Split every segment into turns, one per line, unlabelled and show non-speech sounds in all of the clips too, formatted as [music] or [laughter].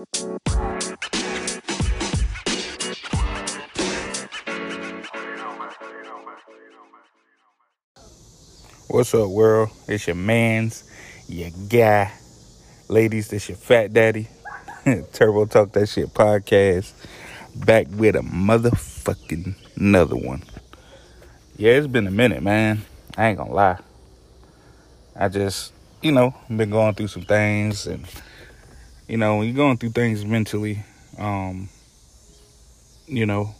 What's up, world? It's your man's, your guy. Ladies, this your fat daddy. [laughs] Turbo Talk That Shit podcast. Back with a motherfucking another one. Yeah, it's been a minute, man. I ain't gonna lie. I just, you know, been going through some things and you know, when you're going through things mentally, um, you know,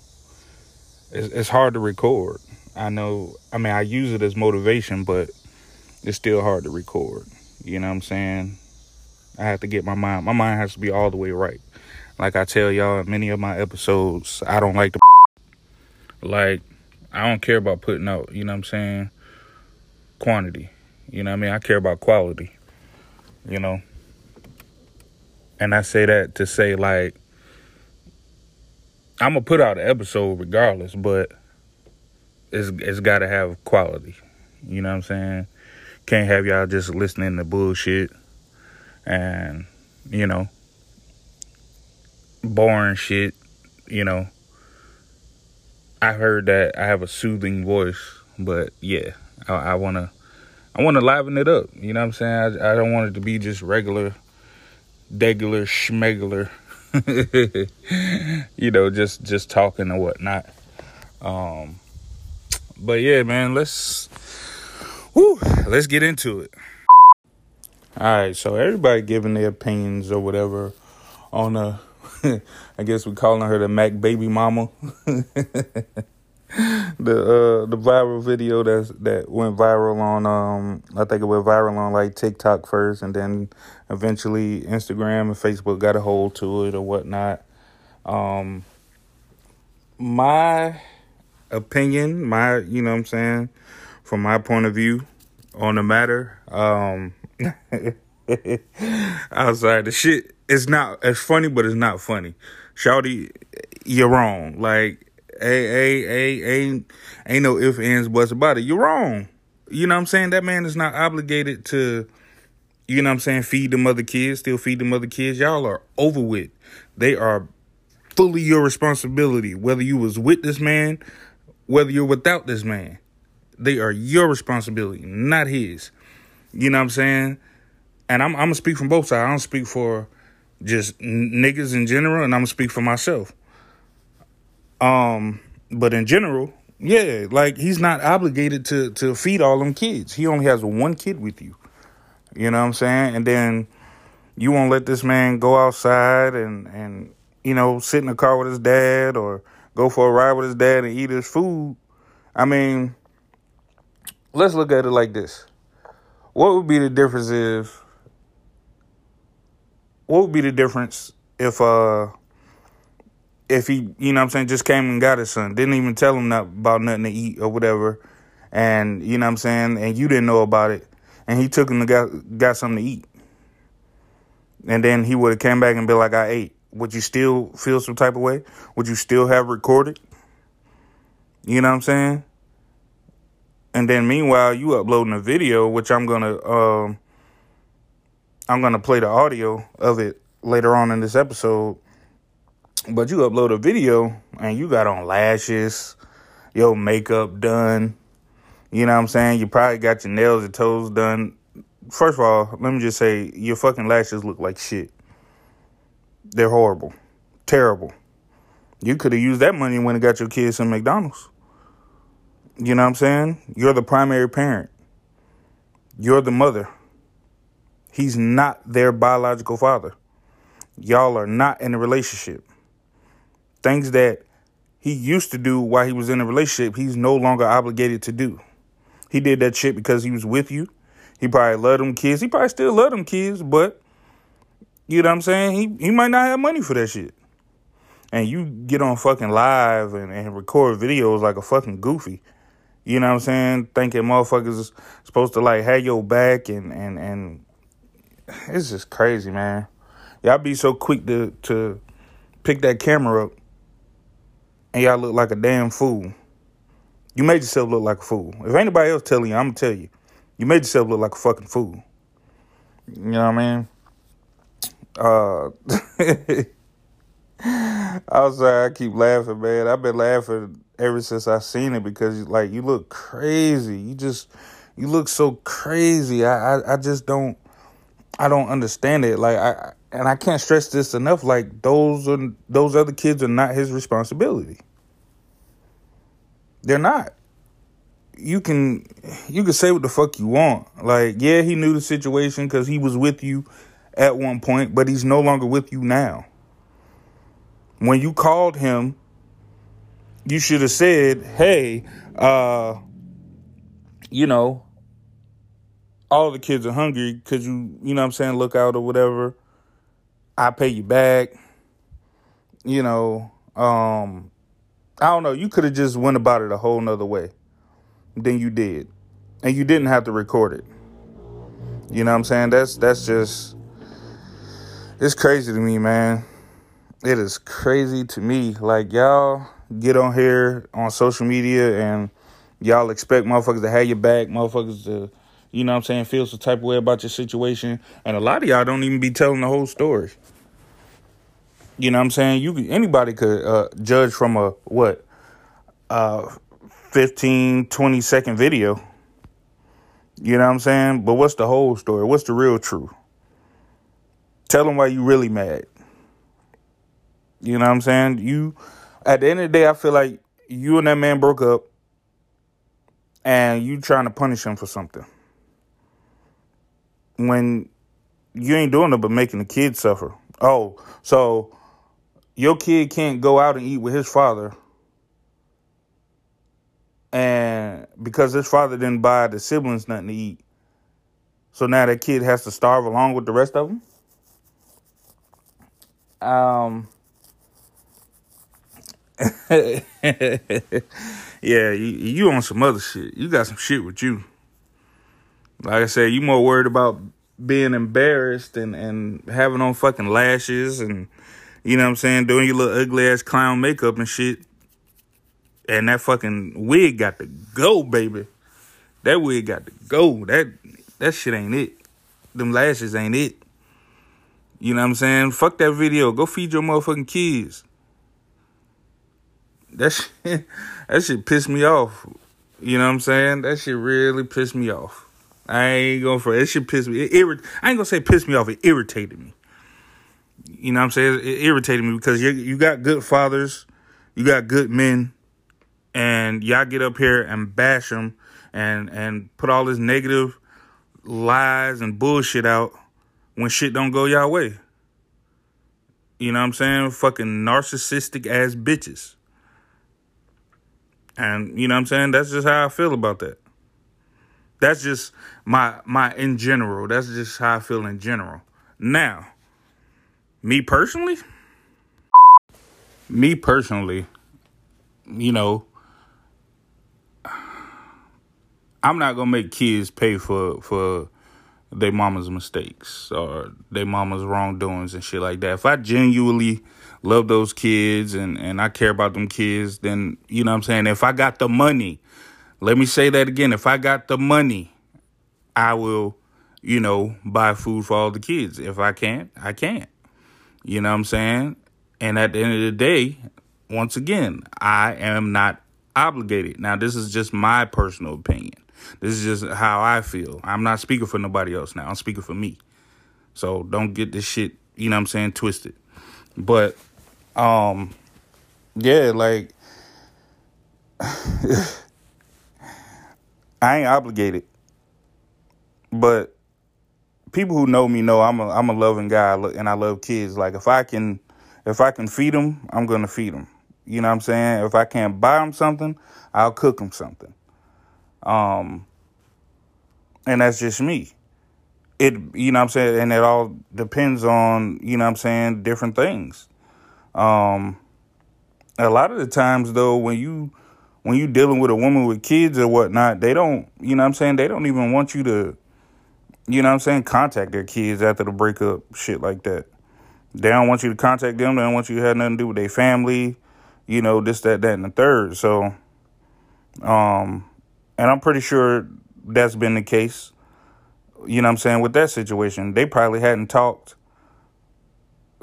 it's, it's hard to record. I know, I mean, I use it as motivation, but it's still hard to record. You know what I'm saying? I have to get my mind, my mind has to be all the way right. Like I tell y'all in many of my episodes, I don't like the like, I don't care about putting out, you know what I'm saying? Quantity. You know what I mean? I care about quality. You know? And I say that to say like I'm gonna put out an episode regardless, but it's it's gotta have quality. You know what I'm saying? Can't have y'all just listening to bullshit and you know boring shit. You know, I heard that I have a soothing voice, but yeah, I, I wanna I wanna liven it up. You know what I'm saying? I, I don't want it to be just regular, degular, schmegular. [laughs] you know, just just talking and whatnot. Um, but yeah, man, let's whoo, let's get into it. All right, so everybody giving their opinions or whatever on the [laughs] I guess we're calling her the Mac baby mama. [laughs] [laughs] the uh the viral video that that went viral on um I think it went viral on like TikTok first and then eventually Instagram and Facebook got a hold to it or whatnot. Um my opinion, my you know what I'm saying, from my point of view on the matter, um [laughs] outside the shit, it's not it's funny, but it's not funny. Shouty, you're wrong. Like hey, hey, ain't ain't no ifs, ands, buts about it. You're wrong. You know what I'm saying? That man is not obligated to, you know what I'm saying, feed them other kids, still feed them other kids. Y'all are over with. They are fully your responsibility, whether you was with this man, whether you're without this man. They are your responsibility, not his. You know what I'm saying? And I'm I'm gonna speak from both sides. I don't speak for just niggas in general, and I'm gonna speak for myself. Um, but in general, yeah, like he's not obligated to to feed all them kids. He only has one kid with you. You know what I'm saying? And then you won't let this man go outside and and you know sit in the car with his dad or go for a ride with his dad and eat his food. I mean, let's look at it like this. What would be the difference if what would be the difference if uh if he, you know what I'm saying, just came and got his son, didn't even tell him not about nothing to eat or whatever, and you know what I'm saying, and you didn't know about it, and he took him to got got something to eat, and then he would have came back and be like, I ate. Would you still feel some type of way? Would you still have recorded? You know what I'm saying? And then meanwhile, you uploading a video, which I'm gonna um I'm gonna play the audio of it later on in this episode but you upload a video and you got on lashes, your makeup done. You know what I'm saying? You probably got your nails and toes done. First of all, let me just say your fucking lashes look like shit. They're horrible. Terrible. You could have used that money when you got your kids some McDonald's. You know what I'm saying? You're the primary parent. You're the mother. He's not their biological father. Y'all are not in a relationship things that he used to do while he was in a relationship, he's no longer obligated to do. He did that shit because he was with you. He probably loved them kids. He probably still love them kids, but you know what I'm saying? He he might not have money for that shit. And you get on fucking live and, and record videos like a fucking goofy. You know what I'm saying? Thinking motherfuckers is supposed to like have your back and and and it's just crazy, man. Y'all be so quick to to pick that camera up and y'all look like a damn fool. You made yourself look like a fool. If anybody else telling you, I'm gonna tell you. You made yourself look like a fucking fool. You know what I mean? Uh [laughs] I'm sorry, I keep laughing, man. I've been laughing ever since I seen it because like you look crazy. You just you look so crazy. I I, I just don't I don't understand it. Like I and I can't stress this enough. Like those are those other kids are not his responsibility. They're not. You can you can say what the fuck you want. Like yeah, he knew the situation because he was with you at one point, but he's no longer with you now. When you called him, you should have said, "Hey, uh, you know, all the kids are hungry. Could you, you know, what I'm saying, look out or whatever." I pay you back. You know, um, I don't know. You could have just went about it a whole nother way than you did, and you didn't have to record it. You know what I'm saying? That's that's just it's crazy to me, man. It is crazy to me. Like y'all get on here on social media and y'all expect motherfuckers to have your back, motherfuckers to, you know what I'm saying, feel some type of way about your situation. And a lot of y'all don't even be telling the whole story. You know what I'm saying? You anybody could uh, judge from a what uh 15 20 second video. You know what I'm saying? But what's the whole story? What's the real truth? Tell them why you really mad. You know what I'm saying? You at the end of the day I feel like you and that man broke up and you trying to punish him for something. When you ain't doing it but making the kids suffer. Oh, so your kid can't go out and eat with his father. And because his father didn't buy the siblings nothing to eat. So now that kid has to starve along with the rest of them um. [laughs] Yeah you, you on some other shit. You got some shit with you. Like i said you more worried about being embarrassed and and having on fucking lashes and you know what I'm saying, doing your little ugly ass clown makeup and shit. And that fucking wig got to go, baby. That wig got to go. That that shit ain't it. Them lashes ain't it. You know what I'm saying? Fuck that video. Go feed your motherfucking kids. That [laughs] shit, that shit pissed me off. You know what I'm saying? That shit really pissed me off. I ain't going for it. That shit pissed me. It irrit- I ain't gonna say pissed me off. It irritated me. You know what I'm saying? It irritated me because you you got good fathers, you got good men, and y'all get up here and bash them and and put all this negative lies and bullshit out when shit don't go y'all way. You know what I'm saying? Fucking narcissistic ass bitches. And you know what I'm saying? That's just how I feel about that. That's just my my in general. That's just how I feel in general. Now, me personally, me personally, you know, I'm not gonna make kids pay for for their mama's mistakes or their mama's wrongdoings and shit like that. If I genuinely love those kids and and I care about them kids, then you know what I'm saying. If I got the money, let me say that again. If I got the money, I will, you know, buy food for all the kids. If I can't, I can't. You know what I'm saying? And at the end of the day, once again, I am not obligated. Now, this is just my personal opinion. This is just how I feel. I'm not speaking for nobody else now. I'm speaking for me. So don't get this shit, you know what I'm saying, twisted. But um yeah, like [sighs] I ain't obligated. But people who know me know I'm a I'm a loving guy and I love kids. Like if I can if I can feed them, I'm gonna feed them. You know what I'm saying? If I can't buy them something, I'll cook them something. Um, and that's just me. It you know what I'm saying, and it all depends on you know what I'm saying different things. Um, a lot of the times though, when you when you dealing with a woman with kids or whatnot, they don't you know what I'm saying they don't even want you to you know what I'm saying, contact their kids after the breakup, shit like that. They don't want you to contact them. They don't want you to have nothing to do with their family, you know, this, that, that, and the third. So, um, and I'm pretty sure that's been the case, you know what I'm saying, with that situation. They probably hadn't talked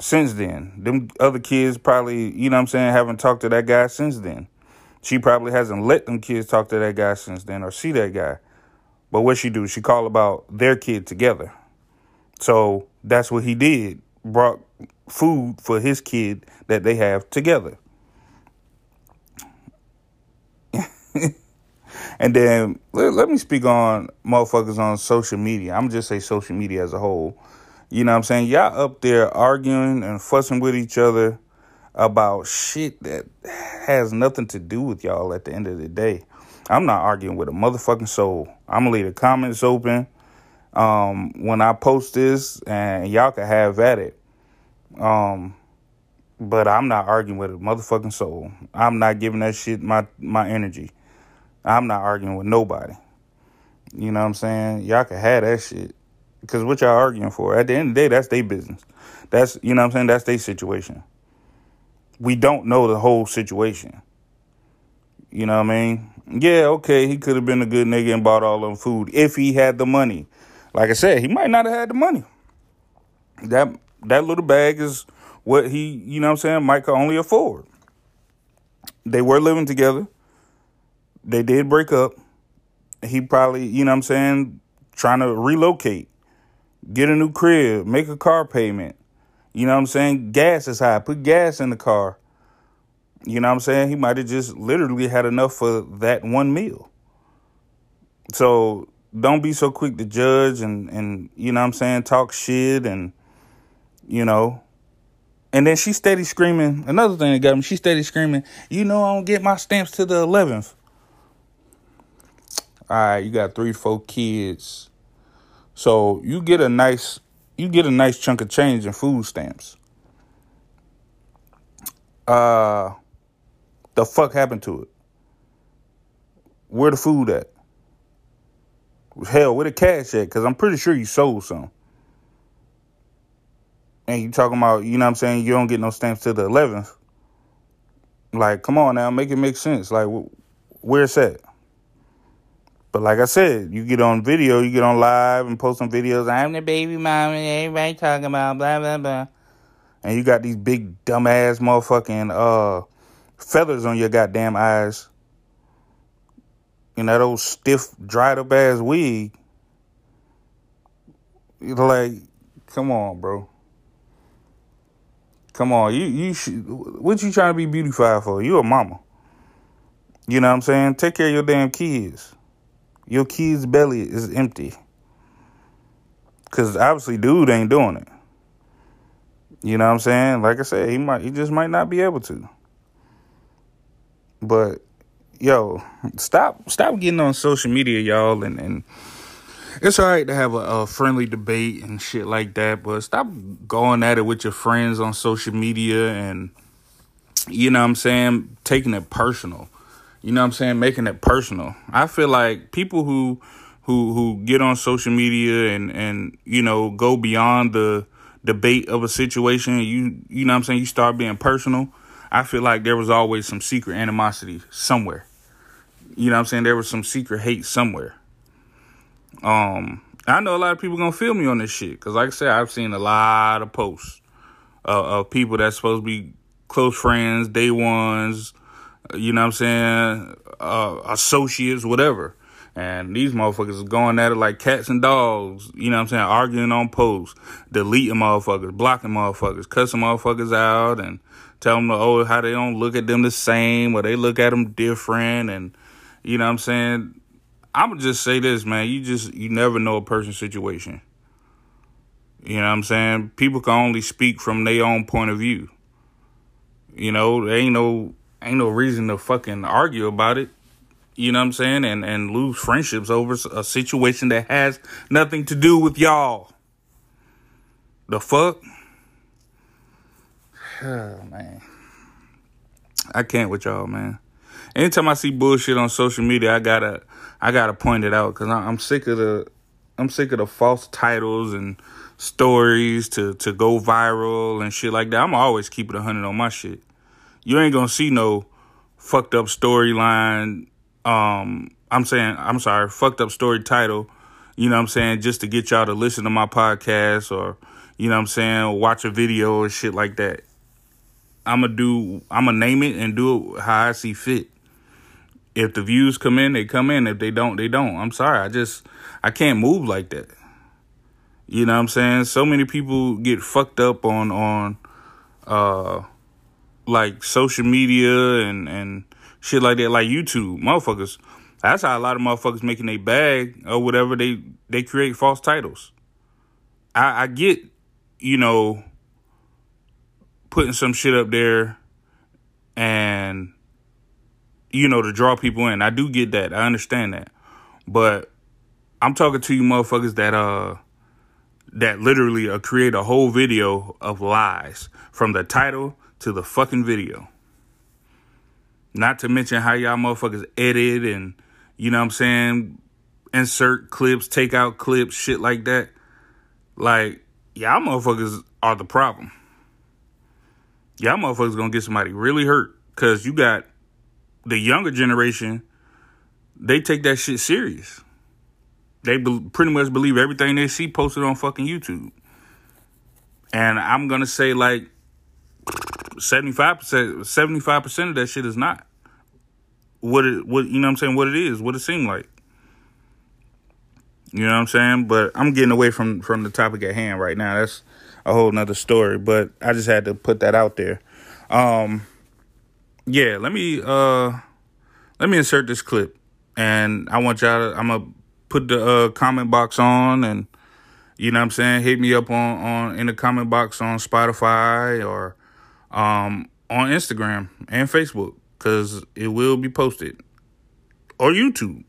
since then. Them other kids probably, you know what I'm saying, haven't talked to that guy since then. She probably hasn't let them kids talk to that guy since then or see that guy. But what she do? She call about their kid together. So that's what he did. Brought food for his kid that they have together. [laughs] and then let, let, me speak on motherfuckers on social media. I'm just say social media as a whole. You know what I'm saying? Y'all up there arguing and fussing with each other about shit that has nothing to do with y'all at the end of the day. I'm not arguing with a motherfucking soul. I'm gonna leave the comments open um, when I post this, and y'all can have at it. Um, but I'm not arguing with a motherfucking soul. I'm not giving that shit my my energy. I'm not arguing with nobody. You know what I'm saying? Y'all can have that shit. Because what y'all arguing for? At the end of the day, that's their business. That's you know what I'm saying? That's their situation. We don't know the whole situation. You know what I mean? Yeah, okay, he could have been a good nigga and bought all them food if he had the money. Like I said, he might not have had the money. That that little bag is what he, you know what I'm saying, might could only afford. They were living together. They did break up. He probably, you know what I'm saying, trying to relocate, get a new crib, make a car payment. You know what I'm saying? Gas is high. Put gas in the car. You know what I'm saying? He might have just literally had enough for that one meal. So don't be so quick to judge and, and you know what I'm saying, talk shit and you know. And then she steady screaming. Another thing that got me, she steady screaming, you know I don't get my stamps to the eleventh. All right, you got three, four kids. So you get a nice you get a nice chunk of change in food stamps. Uh the fuck happened to it? Where the food at? Hell, where the cash at? Because I'm pretty sure you sold some. And you talking about, you know what I'm saying, you don't get no stamps till the 11th. Like, come on now, make it make sense. Like, where's at? But like I said, you get on video, you get on live and post some videos. I'm the baby mama, everybody talking about blah, blah, blah. And you got these big dumbass motherfucking uh feathers on your goddamn eyes. And that old stiff, dried up ass wig. Like, come on, bro. Come on, you you should, what you trying to be beautified for? You a mama. You know what I'm saying? Take care of your damn kids. Your kid's belly is empty. Cause obviously dude ain't doing it. You know what I'm saying? Like I said, he might he just might not be able to. But yo, stop stop getting on social media, y'all, and and it's all right to have a, a, friendly debate and shit like that, but stop going at it with your friends on social media and you know what I'm saying, taking it personal. You know what I'm saying, making it personal. I feel like people who who who get on social media and and you know go beyond the debate of a situation, you you know what I'm saying, you start being personal I feel like there was always some secret animosity somewhere. You know what I'm saying? There was some secret hate somewhere. Um, I know a lot of people gonna feel me on this shit because, like I said, I've seen a lot of posts of people that's supposed to be close friends, day ones. You know what I'm saying? Uh, associates, whatever. And these motherfuckers going at it like cats and dogs, you know what I'm saying? Arguing on posts, deleting motherfuckers, blocking motherfuckers, cussing motherfuckers out, and tell them, oh, how they don't look at them the same or they look at them different. And, you know what I'm saying? I'm going to just say this, man. You just, you never know a person's situation. You know what I'm saying? People can only speak from their own point of view. You know, there ain't no, ain't no reason to fucking argue about it you know what I'm saying, and and lose friendships over a situation that has nothing to do with y'all. The fuck? Oh man. I can't with y'all, man. Anytime I see bullshit on social media, I gotta I gotta point it out because I'm sick of the I'm sick of the false titles and stories to to go viral and shit like that. I'm always keeping a hundred on my shit. You ain't gonna see no fucked up storyline um I'm saying I'm sorry, fucked up story title, you know what I'm saying, just to get y'all to listen to my podcast or you know what I'm saying, watch a video or shit like that. I'm gonna do I'm gonna name it and do it how I see fit. If the views come in, they come in. If they don't, they don't. I'm sorry. I just I can't move like that. You know what I'm saying? So many people get fucked up on on uh like social media and and shit like that, like YouTube. Motherfuckers. That's how a lot of motherfuckers making a bag or whatever they they create false titles. I, I get, you know, putting some shit up there and you know to draw people in. I do get that. I understand that. But I'm talking to you motherfuckers that uh that literally uh, create a whole video of lies from the title to the fucking video. Not to mention how y'all motherfuckers edit and, you know what I'm saying, insert clips, take out clips, shit like that. Like, y'all motherfuckers are the problem. Y'all motherfuckers gonna get somebody really hurt. Cause you got the younger generation, they take that shit serious. They be- pretty much believe everything they see posted on fucking YouTube. And I'm gonna say like 75 percent 75 percent of that shit is not what it what you know what I'm saying what it is what it seemed like. You know what I'm saying? But I'm getting away from from the topic at hand right now. That's a whole nother story but I just had to put that out there. Um yeah let me uh let me insert this clip and I want y'all to, I'm gonna put the uh, comment box on and you know what I'm saying hit me up on on in the comment box on Spotify or um, on Instagram and Facebook because it will be posted or YouTube.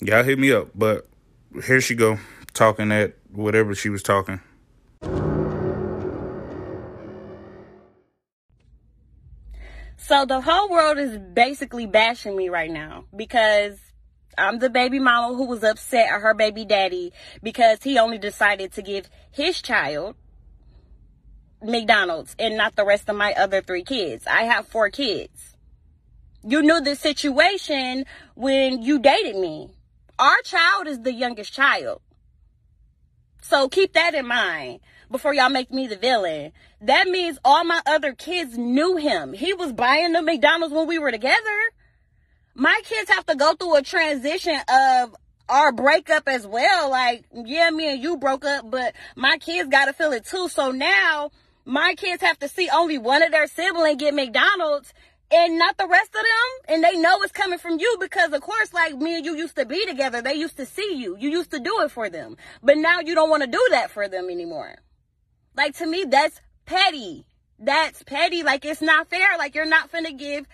Y'all hit me up, but here she go talking at whatever she was talking.
So the whole world is basically bashing me right now because I'm the baby mama who was upset at her baby daddy because he only decided to give his child McDonald's and not the rest of my other three kids. I have four kids. You knew the situation when you dated me. Our child is the youngest child. So keep that in mind before y'all make me the villain. That means all my other kids knew him. He was buying the McDonald's when we were together. My kids have to go through a transition of our breakup as well. Like, yeah, me and you broke up, but my kids got to feel it too. So now my kids have to see only one of their siblings get McDonald's and not the rest of them. And they know it's coming from you because, of course, like me and you used to be together. They used to see you. You used to do it for them. But now you don't want to do that for them anymore. Like, to me, that's petty. That's petty. Like, it's not fair. Like, you're not finna give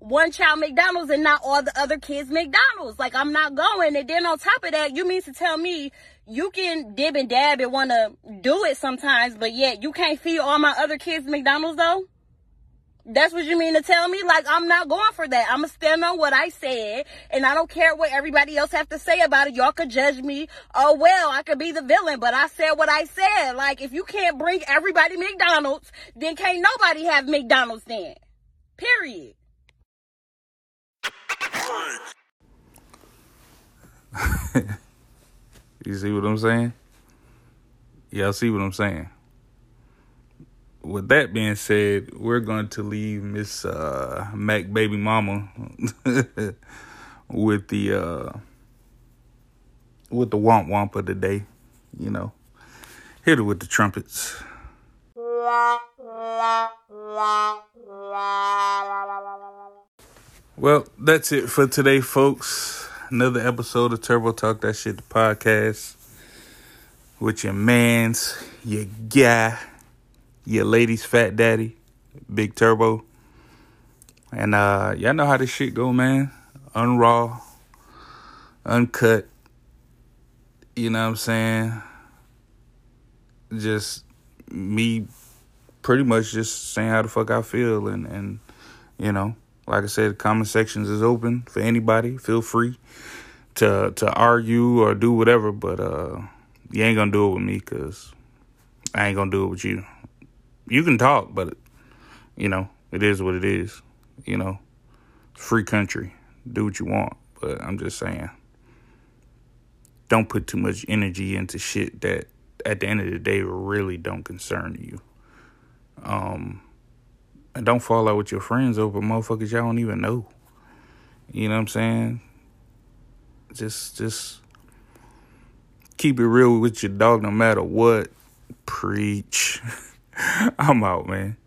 one child McDonald's and not all the other kids McDonald's. Like, I'm not going. And then on top of that, you mean to tell me you can dib and dab and want to do it sometimes, but yet you can't feed all my other kids McDonald's though? That's what you mean to tell me? Like, I'm not going for that. I'm going to stand on what I said, and I don't care what everybody else have to say about it. Y'all could judge me. Oh, well, I could be the villain, but I said what I said. Like, if you can't bring everybody McDonald's, then can't nobody have McDonald's then. Period. [laughs]
you see what I'm saying? Y'all see what I'm saying? With that being said, we're going to leave Miss uh, Mac Baby Mama [laughs] with the uh, with the womp womp of the day. You know, hit it with the trumpets. Well, that's it for today, folks. Another episode of Turbo Talk That Shit the podcast with your man's, your guy, your lady's fat daddy, Big Turbo. And uh y'all know how this shit go, man. Unraw, uncut. You know what I'm saying? Just me pretty much just saying how the fuck I feel and and you know like I said, the comment sections is open for anybody. Feel free to to argue or do whatever, but uh, you ain't gonna do it with me because I ain't gonna do it with you. You can talk, but you know it is what it is. You know, free country. Do what you want, but I'm just saying, don't put too much energy into shit that at the end of the day really don't concern you. Um, don't fall out with your friends over motherfuckers y'all don't even know. You know what I'm saying? Just, just keep it real with your dog no matter what. Preach. [laughs] I'm out, man.